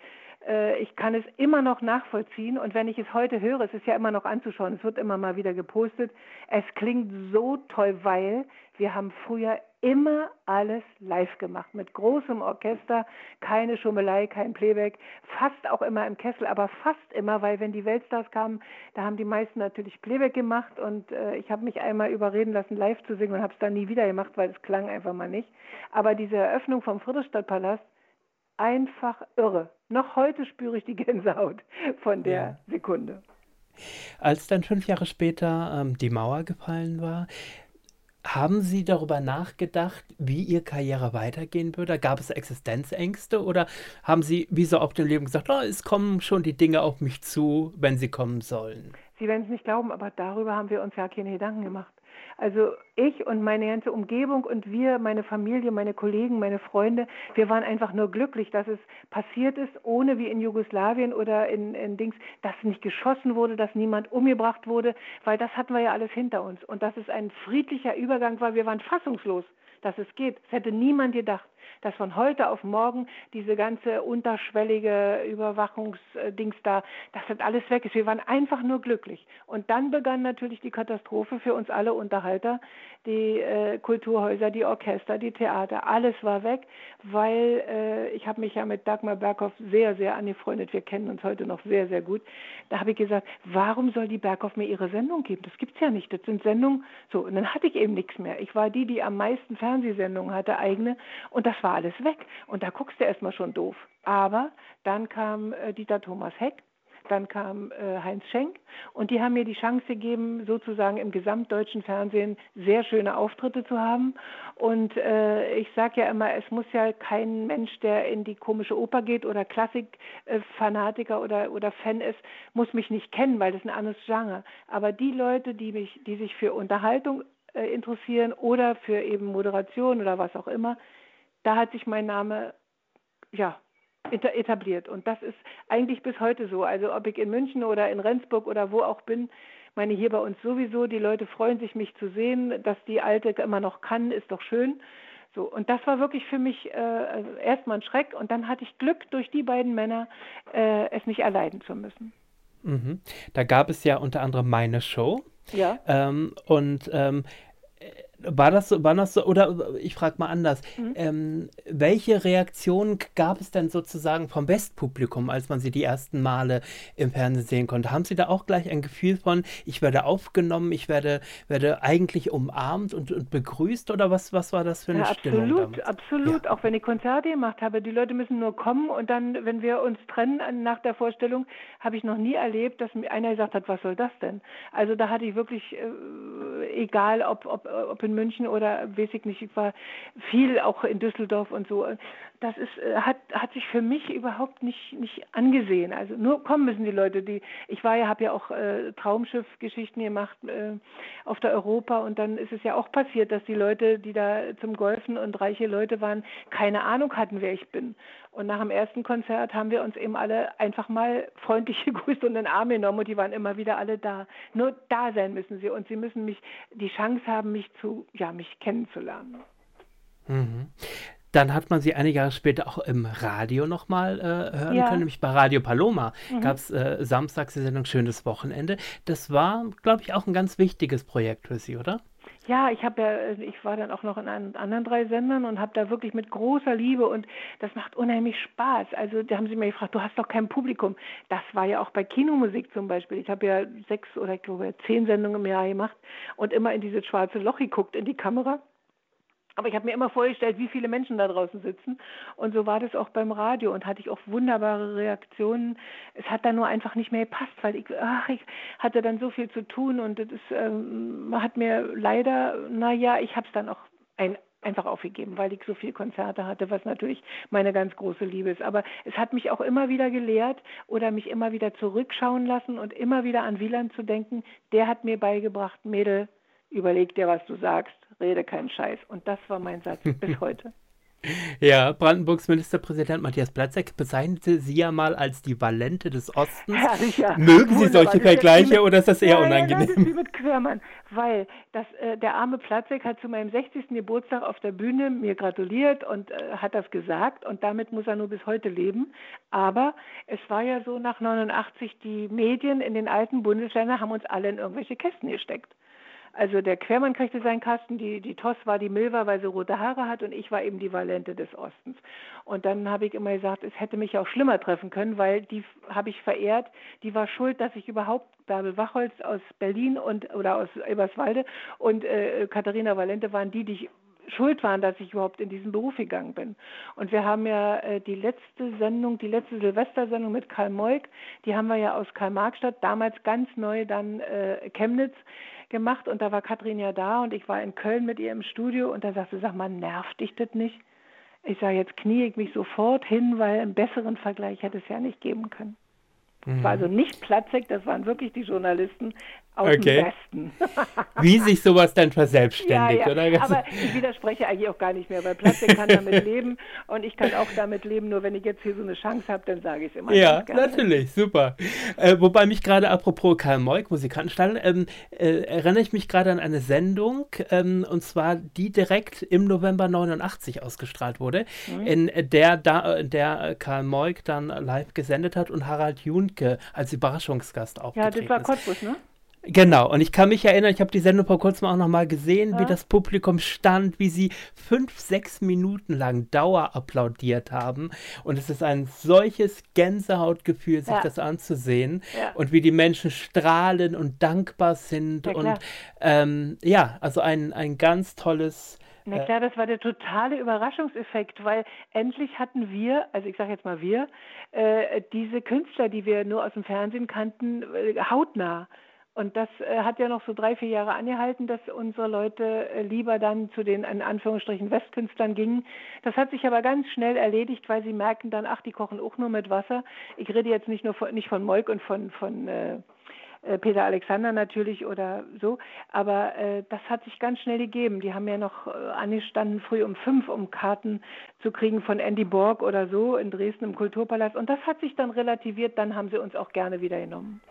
G: Äh, ich kann es immer noch nachvollziehen und wenn ich es heute höre, es ist ja immer noch anzuschauen, es wird immer mal wieder gepostet. Es klingt so toll, weil wir haben früher immer alles live gemacht, mit großem Orchester, keine Schummelei, kein Playback, fast auch immer im Kessel, aber fast immer, weil wenn die Weltstars kamen, da haben die meisten natürlich Playback gemacht und äh, ich habe mich einmal überreden lassen, live zu singen und habe es dann nie wieder gemacht, weil es klang einfach mal nicht. Aber diese Eröffnung vom Friedrichstadtpalast, einfach irre. Noch heute spüre ich die <laughs> Gänsehaut von der ja. Sekunde.
F: Als dann fünf Jahre später ähm, die Mauer gefallen war, haben Sie darüber nachgedacht, wie Ihre Karriere weitergehen würde? Gab es Existenzängste oder haben Sie wie so oft im Leben gesagt, oh, es kommen schon die Dinge auf mich zu, wenn sie kommen sollen?
G: Sie werden es nicht glauben, aber darüber haben wir uns ja keine Gedanken gemacht. Also ich und meine ganze Umgebung und wir, meine Familie, meine Kollegen, meine Freunde, wir waren einfach nur glücklich, dass es passiert ist, ohne wie in Jugoslawien oder in, in Dings, dass nicht geschossen wurde, dass niemand umgebracht wurde, weil das hatten wir ja alles hinter uns. Und dass es ein friedlicher Übergang war, wir waren fassungslos, dass es geht. Das hätte niemand gedacht dass von heute auf morgen diese ganze unterschwellige Überwachungsdings da, dass das alles weg ist. Wir waren einfach nur glücklich. Und dann begann natürlich die Katastrophe für uns alle Unterhalter, die äh, Kulturhäuser, die Orchester, die Theater, alles war weg, weil äh, ich habe mich ja mit Dagmar Berghoff sehr, sehr angefreundet. Wir kennen uns heute noch sehr, sehr gut. Da habe ich gesagt, warum soll die Berghoff mir ihre Sendung geben? Das gibt es ja nicht. Das sind Sendungen, so, und dann hatte ich eben nichts mehr. Ich war die, die am meisten Fernsehsendungen hatte, eigene, und das war alles weg. Und da guckst du erstmal schon doof. Aber dann kam äh, Dieter Thomas Heck dann kam äh, Heinz Schenk und die haben mir die Chance gegeben, sozusagen im gesamtdeutschen Fernsehen sehr schöne Auftritte zu haben. Und äh, ich sage ja immer, es muss ja kein Mensch, der in die komische Oper geht oder Klassikfanatiker äh, oder, oder Fan ist, muss mich nicht kennen, weil das ein anderes Genre. Aber die Leute, die, mich, die sich für Unterhaltung äh, interessieren oder für eben Moderation oder was auch immer, da hat sich mein Name ja etabliert. Und das ist eigentlich bis heute so. Also ob ich in München oder in Rendsburg oder wo auch bin, meine hier bei uns sowieso, die Leute freuen sich, mich zu sehen, dass die Alte immer noch kann, ist doch schön. So, und das war wirklich für mich äh, erstmal ein Schreck und dann hatte ich Glück, durch die beiden Männer äh, es nicht erleiden zu müssen.
F: Mhm. Da gab es ja unter anderem meine Show.
G: Ja.
F: Ähm, und ähm, war das so, war das so, oder ich frage mal anders, mhm. ähm, welche Reaktionen gab es denn sozusagen vom Westpublikum, als man sie die ersten Male im Fernsehen sehen konnte? Haben Sie da auch gleich ein Gefühl von, ich werde aufgenommen, ich werde, werde eigentlich umarmt und, und begrüßt oder was, was war das für eine
G: ja,
F: Stimmung?
G: Absolut, damit? absolut. Ja. Auch wenn ich Konzerte gemacht habe, die Leute müssen nur kommen und dann, wenn wir uns trennen nach der Vorstellung, habe ich noch nie erlebt, dass mir einer gesagt hat, was soll das denn? Also da hatte ich wirklich, äh, egal ob, ob, ob in München oder weiß ich nicht, ich war viel auch in Düsseldorf und so. Das ist, äh, hat, hat sich für mich überhaupt nicht, nicht angesehen. Also nur kommen müssen die Leute, die, ich war ja, habe ja auch äh, Traumschiff-Geschichten gemacht äh, auf der Europa und dann ist es ja auch passiert, dass die Leute, die da zum Golfen und reiche Leute waren, keine Ahnung hatten, wer ich bin. Und nach dem ersten Konzert haben wir uns eben alle einfach mal freundlich <laughs> gegrüßt und in den Arm genommen und die waren immer wieder alle da. Nur da sein müssen sie und sie müssen mich die Chance haben, mich zu, ja, mich kennenzulernen.
F: Mhm. Dann hat man sie einige Jahre später auch im Radio nochmal äh, hören ja. können, nämlich bei Radio Paloma mhm. gab es äh, samstags die Sendung Schönes Wochenende. Das war, glaube ich, auch ein ganz wichtiges Projekt für Sie, oder?
G: Ja, ich habe ja, ich war dann auch noch in anderen drei Sendern und habe da wirklich mit großer Liebe und das macht unheimlich Spaß. Also da haben sie mir gefragt, du hast doch kein Publikum. Das war ja auch bei Kinomusik zum Beispiel. Ich habe ja sechs oder ich glaube zehn Sendungen im Jahr gemacht und immer in dieses schwarze Loch geguckt in die Kamera aber ich habe mir immer vorgestellt, wie viele Menschen da draußen sitzen. Und so war das auch beim Radio und hatte ich auch wunderbare Reaktionen. Es hat dann nur einfach nicht mehr gepasst, weil ich, ach, ich hatte dann so viel zu tun und das ähm, hat mir leider, naja, ich habe es dann auch ein, einfach aufgegeben, weil ich so viele Konzerte hatte, was natürlich meine ganz große Liebe ist. Aber es hat mich auch immer wieder gelehrt oder mich immer wieder zurückschauen lassen und immer wieder an Wieland zu denken. Der hat mir beigebracht, Mädel, überleg dir, was du sagst, rede keinen Scheiß. Und das war mein Satz <laughs> bis heute.
F: Ja, Brandenburgs Ministerpräsident Matthias Platzek bezeichnete sie ja mal als die Valente des Ostens. Herrlich, <laughs> ja. Mögen Sie solche Vergleiche mit, oder ist das eher ja, unangenehm? Ja, das
G: wie mit Quermann, weil das, äh, der arme Platzek hat zu meinem 60. Geburtstag auf der Bühne mir gratuliert und äh, hat das gesagt und damit muss er nur bis heute leben. Aber es war ja so nach 89, die Medien in den alten Bundesländern haben uns alle in irgendwelche Kästen gesteckt. Also der Quermann kriegte seinen Kasten, die, die Toss war die Milva, weil sie rote Haare hat und ich war eben die Valente des Ostens. Und dann habe ich immer gesagt, es hätte mich auch schlimmer treffen können, weil die habe ich verehrt. Die war schuld, dass ich überhaupt Bärbel Wachholz aus Berlin und oder aus Eberswalde und äh, Katharina Valente waren die, die ich schuld waren, dass ich überhaupt in diesen Beruf gegangen bin. Und wir haben ja äh, die letzte Sendung, die letzte Silvestersendung mit Karl Moik, die haben wir ja aus Karl-Marx-Stadt, damals ganz neu dann äh, Chemnitz gemacht und da war Katrin ja da und ich war in Köln mit ihr im Studio und da sagte sie, sag mal, nervt dich das nicht? Ich sage, jetzt knie ich mich sofort hin, weil einen besseren Vergleich hätte es ja nicht geben können. Es war also nicht Platzek, das waren wirklich die Journalisten aus okay. dem Westen. <laughs>
F: Wie sich sowas dann verselbstständigt,
G: ja,
F: ja.
G: oder? Aber <laughs> ich widerspreche eigentlich auch gar nicht mehr, weil Platzek kann damit <laughs> leben und ich kann auch damit leben, nur wenn ich jetzt hier so eine Chance habe, dann sage ich es immer.
F: Ja, natürlich, super. Äh, wobei mich gerade apropos Karl Moik, Musikantenstall, ähm, äh, erinnere ich mich gerade an eine Sendung, ähm, und zwar die direkt im November 89 ausgestrahlt wurde, mhm. in der, da, der Karl Moik dann live gesendet hat und Harald Junke als Überraschungsgast aufgetreten
G: Ja, das war Cottbus, ne?
F: Genau, und ich kann mich erinnern, ich habe die Sendung vor kurzem auch nochmal gesehen, ja. wie das Publikum stand, wie sie fünf, sechs Minuten lang Dauer applaudiert haben. Und es ist ein solches Gänsehautgefühl, sich ja. das anzusehen. Ja. Und wie die Menschen strahlen und dankbar sind. und ähm, ja, also ein, ein ganz tolles.
G: Na äh, klar, das war der totale Überraschungseffekt, weil endlich hatten wir, also ich sage jetzt mal wir, äh, diese Künstler, die wir nur aus dem Fernsehen kannten, äh, hautnah. Und das äh, hat ja noch so drei, vier Jahre angehalten, dass unsere Leute äh, lieber dann zu den in Anführungsstrichen Westkünstlern gingen. Das hat sich aber ganz schnell erledigt, weil sie merken dann, ach, die kochen auch nur mit Wasser. Ich rede jetzt nicht nur von, nicht von Moik und von, von äh, äh Peter Alexander natürlich oder so, aber äh, das hat sich ganz schnell gegeben. Die haben ja noch äh, angestanden früh um fünf, um Karten zu kriegen von Andy Borg oder so in Dresden im Kulturpalast. Und das hat sich dann relativiert, dann haben sie uns auch gerne wieder genommen.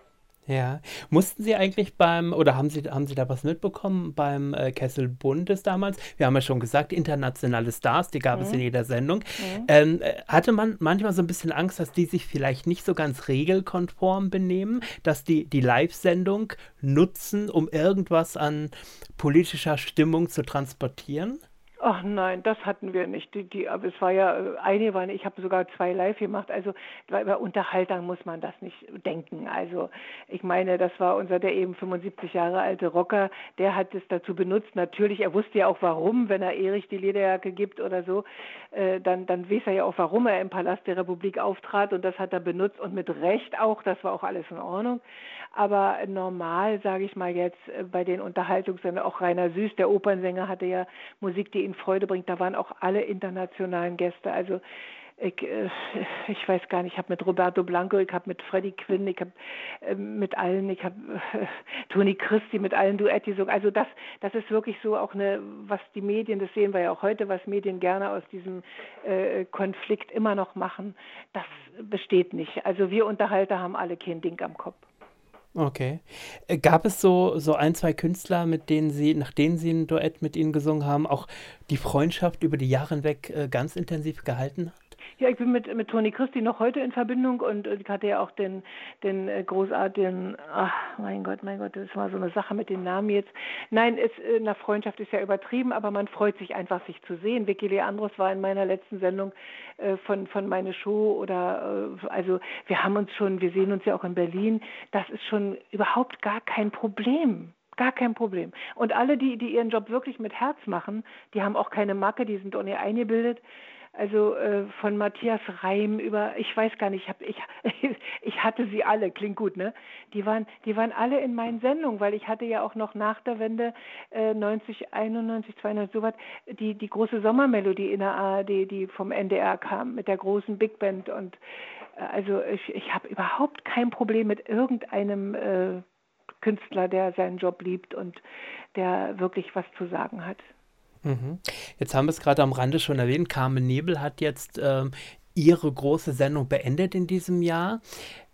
F: Ja. Mussten Sie eigentlich beim, oder haben Sie, haben Sie da was mitbekommen beim äh, Kessel Bundes damals? Wir haben ja schon gesagt, internationale Stars, die gab mhm. es in jeder Sendung. Mhm. Ähm, äh, hatte man manchmal so ein bisschen Angst, dass die sich vielleicht nicht so ganz regelkonform benehmen, dass die die Live-Sendung nutzen, um irgendwas an politischer Stimmung zu transportieren?
G: Ach nein, das hatten wir nicht. Die, die, aber es war ja, äh, einige waren, ich habe sogar zwei live gemacht. Also bei Unterhaltern muss man das nicht denken. Also ich meine, das war unser, der eben 75 Jahre alte Rocker, der hat es dazu benutzt. Natürlich, er wusste ja auch warum, wenn er Erich die Lederjacke gibt oder so, äh, dann, dann weiß er ja auch, warum er im Palast der Republik auftrat und das hat er benutzt und mit Recht auch, das war auch alles in Ordnung. Aber normal, sage ich mal jetzt, äh, bei den Unterhaltungssendern, auch Rainer Süß, der Opernsänger, hatte ja Musik, die ihn Freude bringt. Da waren auch alle internationalen Gäste. Also ich, äh, ich weiß gar nicht, ich habe mit Roberto Blanco, ich habe mit Freddie Quinn, ich habe äh, mit allen, ich habe Toni Christi mit allen gesungen. Also das, das ist wirklich so auch eine, was die Medien, das sehen wir ja auch heute, was Medien gerne aus diesem Konflikt immer noch machen, das besteht nicht. Also wir Unterhalter haben alle kein Ding am Kopf.
F: Okay. Äh, gab es so, so ein, zwei Künstler, mit denen Sie, nach denen Sie ein Duett mit ihnen gesungen haben, auch die Freundschaft über die Jahre hinweg äh, ganz intensiv gehalten?
G: Ja, ich bin mit, mit Toni Christi noch heute in Verbindung und ich hatte ja auch den, den äh, großartigen, ach mein Gott, mein Gott, das war so eine Sache mit den Namen jetzt. Nein, es, eine Freundschaft ist ja übertrieben, aber man freut sich einfach, sich zu sehen. Vicky Leandros war in meiner letzten Sendung äh, von, von meine Show oder, äh, also wir haben uns schon, wir sehen uns ja auch in Berlin. Das ist schon überhaupt gar kein Problem. Gar kein Problem. Und alle, die, die ihren Job wirklich mit Herz machen, die haben auch keine Macke, die sind nicht eingebildet. Also äh, von Matthias Reim über, ich weiß gar nicht, ich, hab, ich, <laughs> ich hatte sie alle, klingt gut, ne? Die waren, die waren alle in meinen Sendungen, weil ich hatte ja auch noch nach der Wende äh, 90, 91, 92, sowas, die, die große Sommermelodie in der ARD, die vom NDR kam, mit der großen Big Band und äh, also ich, ich habe überhaupt kein Problem mit irgendeinem äh, Künstler, der seinen Job liebt und der wirklich was zu sagen hat.
F: Mhm. Jetzt haben wir es gerade am Rande schon erwähnt. Carmen Nebel hat jetzt ähm, ihre große Sendung beendet in diesem Jahr.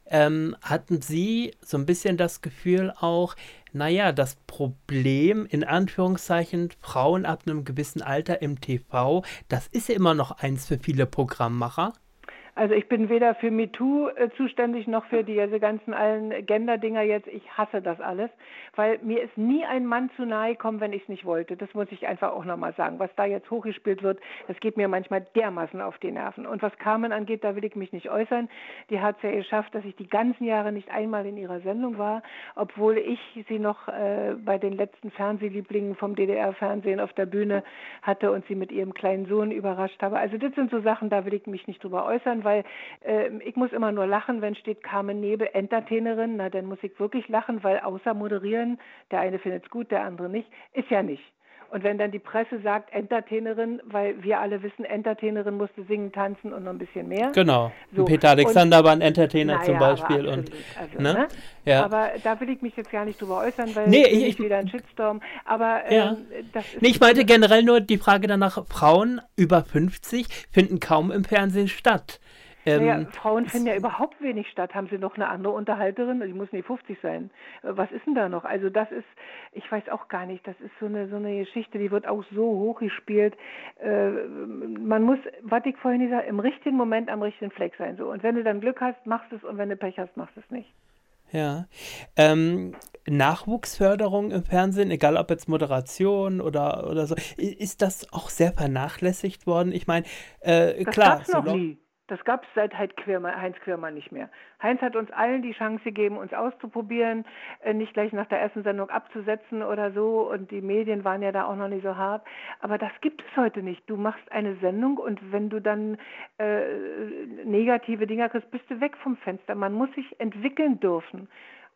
F: Ähm, hatten Sie so ein bisschen das Gefühl auch, naja, das Problem in Anführungszeichen Frauen ab einem gewissen Alter im TV, das ist ja immer noch eins für viele Programmmacher?
G: Also ich bin weder für MeToo äh, zuständig noch für diese ganzen allen Gender-Dinger jetzt. Ich hasse das alles, weil mir ist nie ein Mann zu nahe gekommen, wenn ich es nicht wollte. Das muss ich einfach auch nochmal sagen. Was da jetzt hochgespielt wird, das geht mir manchmal dermaßen auf die Nerven. Und was Carmen angeht, da will ich mich nicht äußern. Die hat es ja geschafft, dass ich die ganzen Jahre nicht einmal in ihrer Sendung war, obwohl ich sie noch äh, bei den letzten Fernsehlieblingen vom DDR-Fernsehen auf der Bühne hatte und sie mit ihrem kleinen Sohn überrascht habe. Also das sind so Sachen, da will ich mich nicht drüber äußern, weil äh, ich muss immer nur lachen, wenn steht Carmen Nebe, Entertainerin, na dann muss ich wirklich lachen, weil außer moderieren, der eine findet es gut, der andere nicht, ist ja nicht. Und wenn dann die Presse sagt Entertainerin, weil wir alle wissen, Entertainerin musste singen, tanzen und noch ein bisschen mehr.
F: Genau. So. Peter Alexander und, war ein Entertainer naja, zum Beispiel. Und,
G: also, ne? Ne? Ja. Aber da will ich mich jetzt gar nicht drüber äußern, weil nee, ich, ich wieder ein Shitstorm. Aber
F: ja. ähm, nee, ich meinte generell nur die Frage danach, Frauen über 50 finden kaum im Fernsehen statt.
G: Ähm, naja, Frauen finden ja überhaupt wenig statt. Haben Sie noch eine andere Unterhalterin? Die muss nicht 50 sein. Äh, was ist denn da noch? Also das ist, ich weiß auch gar nicht, das ist so eine, so eine Geschichte, die wird auch so hochgespielt. Äh, man muss, was ich vorhin gesagt im richtigen Moment am richtigen Fleck sein. So. Und wenn du dann Glück hast, machst du es und wenn du Pech hast, machst du es nicht.
F: Ja. Ähm, Nachwuchsförderung im Fernsehen, egal ob jetzt Moderation oder, oder so, ist das auch sehr vernachlässigt worden? Ich meine, äh, das klar.
G: Gab's noch so nie. Das gab es seit Heinz Quirmer nicht mehr. Heinz hat uns allen die Chance gegeben, uns auszuprobieren, äh, nicht gleich nach der ersten Sendung abzusetzen oder so. Und die Medien waren ja da auch noch nicht so hart. Aber das gibt es heute nicht. Du machst eine Sendung und wenn du dann äh, negative Dinger kriegst, bist du weg vom Fenster. Man muss sich entwickeln dürfen.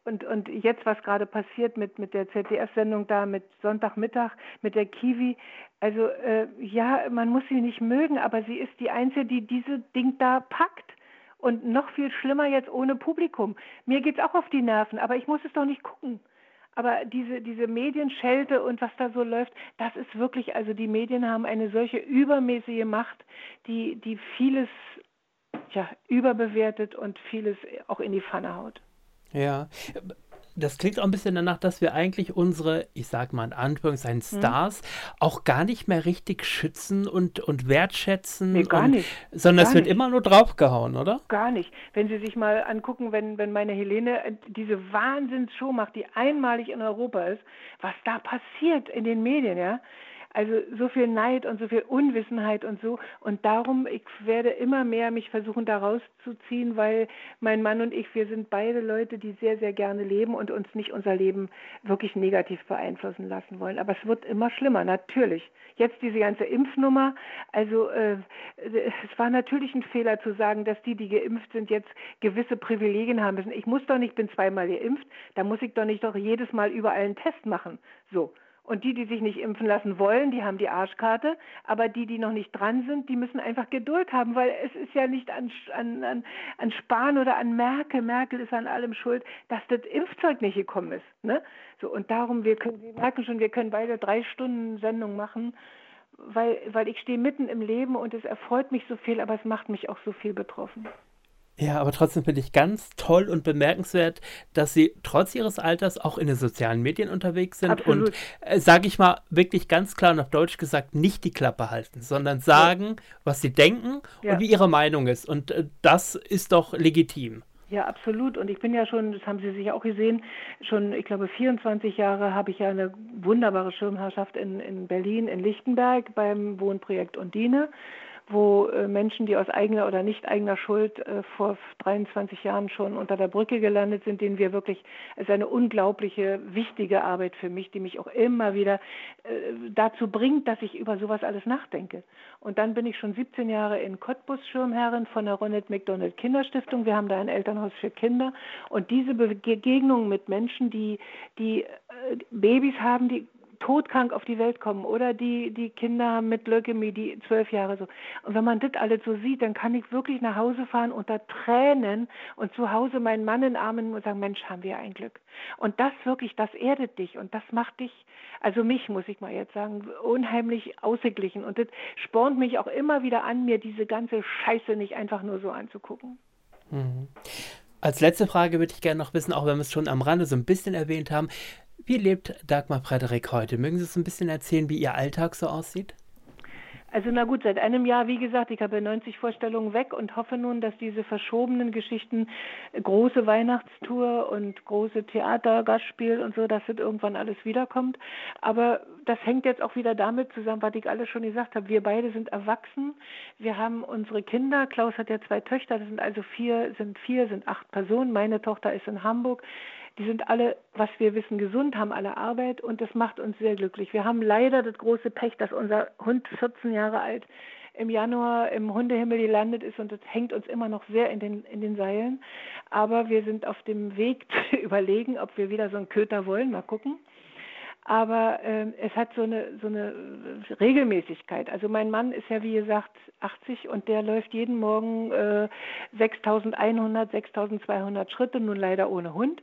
G: Und, und jetzt, was gerade passiert mit, mit der ZDF-Sendung da, mit Sonntagmittag, mit der Kiwi, also äh, ja, man muss sie nicht mögen, aber sie ist die Einzige, die diese Ding da packt. Und noch viel schlimmer jetzt ohne Publikum. Mir geht es auch auf die Nerven, aber ich muss es doch nicht gucken. Aber diese, diese Medienschelte und was da so läuft, das ist wirklich, also die Medien haben eine solche übermäßige Macht, die, die vieles ja, überbewertet und vieles auch in die Pfanne haut.
F: Ja, das klingt auch ein bisschen danach, dass wir eigentlich unsere, ich sag mal in Anführungszeichen, hm. Stars hm. auch gar nicht mehr richtig schützen und, und wertschätzen.
G: Nee, gar
F: und,
G: nicht.
F: Sondern
G: gar
F: es wird nicht. immer nur draufgehauen, oder?
G: Gar nicht. Wenn Sie sich mal angucken, wenn, wenn meine Helene äh, diese Wahnsinnsshow macht, die einmalig in Europa ist, was da passiert in den Medien, ja, also so viel Neid und so viel Unwissenheit und so. Und darum, ich werde immer mehr mich versuchen, da rauszuziehen, weil mein Mann und ich, wir sind beide Leute, die sehr, sehr gerne leben und uns nicht unser Leben wirklich negativ beeinflussen lassen wollen. Aber es wird immer schlimmer, natürlich. Jetzt diese ganze Impfnummer, also äh, es war natürlich ein Fehler zu sagen, dass die, die geimpft sind, jetzt gewisse Privilegien haben müssen. Ich muss doch nicht, bin zweimal geimpft, da muss ich doch nicht doch jedes Mal überall einen Test machen. So. Und die, die sich nicht impfen lassen wollen, die haben die Arschkarte. Aber die, die noch nicht dran sind, die müssen einfach Geduld haben, weil es ist ja nicht an, an, an Spahn oder an Merkel. Merkel ist an allem schuld, dass das Impfzeug nicht gekommen ist. Ne? So, und darum, wir können, Sie merken schon, wir können beide drei Stunden Sendung machen, weil, weil ich stehe mitten im Leben und es erfreut mich so viel, aber es macht mich auch so viel betroffen.
F: Ja, aber trotzdem finde ich ganz toll und bemerkenswert, dass sie trotz ihres Alters auch in den sozialen Medien unterwegs sind Absolut. und, äh, sage ich mal, wirklich ganz klar und auf Deutsch gesagt, nicht die Klappe halten, sondern sagen, ja. was sie denken ja. und wie ihre Meinung ist. Und äh, das ist doch legitim.
G: Ja, absolut. Und ich bin ja schon, das haben Sie sicher auch gesehen, schon, ich glaube, 24 Jahre habe ich ja eine wunderbare Schirmherrschaft in, in Berlin, in Lichtenberg beim Wohnprojekt Undine wo äh, Menschen, die aus eigener oder nicht eigener Schuld äh, vor 23 Jahren schon unter der Brücke gelandet sind, denen wir wirklich, es ist eine unglaubliche, wichtige Arbeit für mich, die mich auch immer wieder äh, dazu bringt, dass ich über sowas alles nachdenke. Und dann bin ich schon 17 Jahre in Cottbus Schirmherrin von der Ronald McDonald Kinderstiftung. Wir haben da ein Elternhaus für Kinder. Und diese Begegnung mit Menschen, die, die Babys haben, die todkrank auf die Welt kommen oder die, die Kinder mit Leukämie, die zwölf Jahre so. Und wenn man das alles so sieht, dann kann ich wirklich nach Hause fahren unter Tränen und zu Hause meinen Mann in Armen und sagen, Mensch, haben wir ein Glück. Und das wirklich, das erdet dich und das macht dich, also mich muss ich mal jetzt sagen, unheimlich ausgeglichen. Und das spornt mich auch immer wieder an, mir diese ganze Scheiße nicht einfach nur so anzugucken.
F: Mhm. Als letzte Frage würde ich gerne noch wissen, auch wenn wir es schon am Rande so ein bisschen erwähnt haben, wie lebt Dagmar Frederik heute? Mögen Sie uns ein bisschen erzählen, wie Ihr Alltag so aussieht?
G: Also na gut, seit einem Jahr, wie gesagt, ich habe 90 Vorstellungen weg und hoffe nun, dass diese verschobenen Geschichten, große Weihnachtstour und große Theater, und so, dass das irgendwann alles wiederkommt. Aber das hängt jetzt auch wieder damit zusammen, was ich alles schon gesagt habe. Wir beide sind erwachsen. Wir haben unsere Kinder. Klaus hat ja zwei Töchter. Das sind also vier, sind vier, sind acht Personen. Meine Tochter ist in Hamburg. Die sind alle, was wir wissen, gesund, haben alle Arbeit und das macht uns sehr glücklich. Wir haben leider das große Pech, dass unser Hund 14 Jahre alt im Januar im Hundehimmel gelandet ist und das hängt uns immer noch sehr in den, in den Seilen. Aber wir sind auf dem Weg <laughs> zu überlegen, ob wir wieder so einen Köter wollen. Mal gucken. Aber äh, es hat so eine, so eine Regelmäßigkeit. Also mein Mann ist ja wie gesagt 80 und der läuft jeden Morgen äh, 6100, 6200 Schritte, nun leider ohne Hund.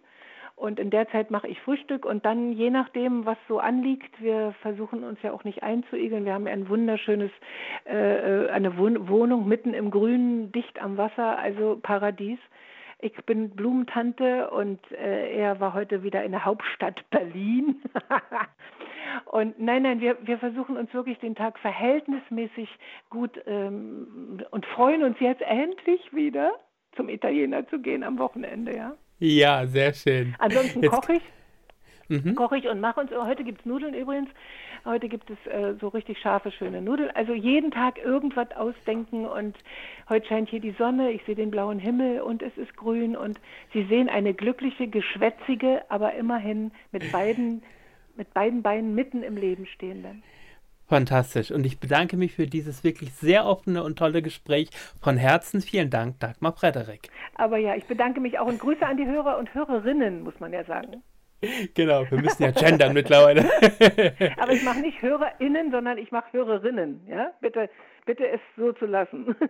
G: Und in der Zeit mache ich Frühstück und dann, je nachdem, was so anliegt, wir versuchen uns ja auch nicht einzuigeln. Wir haben ja ein wunderschönes, äh, äh eine Wohnung mitten im Grünen, dicht am Wasser, also Paradies. Ich bin Blumentante und äh, er war heute wieder in der Hauptstadt Berlin. <laughs> und nein, nein, wir, wir versuchen uns wirklich den Tag verhältnismäßig gut ähm, und freuen uns jetzt endlich wieder zum Italiener zu gehen am Wochenende, ja.
F: Ja, sehr schön.
G: Ansonsten koche ich. Mhm. Koche ich und mache uns. Heute gibt es Nudeln übrigens. Heute gibt es äh, so richtig scharfe, schöne Nudeln. Also jeden Tag irgendwas ausdenken und heute scheint hier die Sonne, ich sehe den blauen Himmel und es ist grün und Sie sehen eine glückliche, geschwätzige, aber immerhin mit beiden, mit beiden Beinen mitten im Leben stehende.
F: Fantastisch. Und ich bedanke mich für dieses wirklich sehr offene und tolle Gespräch. Von Herzen vielen Dank, Dagmar Frederik.
G: Aber ja, ich bedanke mich auch und Grüße an die Hörer und Hörerinnen, muss man ja sagen.
F: Genau, wir müssen ja gendern mittlerweile. <laughs>
G: Aber ich mache nicht HörerInnen, sondern ich mache Hörerinnen. Ja? Bitte, bitte es so zu lassen. <laughs>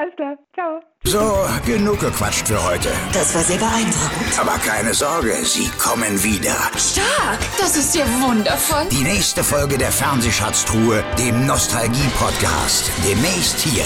G: Alles klar, ciao.
A: So, genug gequatscht für heute.
B: Das war sehr beeindruckend.
A: Aber keine Sorge, sie kommen wieder.
B: Stark, das ist ja wundervoll.
A: Die nächste Folge der Fernsehschatztruhe, dem Nostalgie-Podcast. Demnächst hier.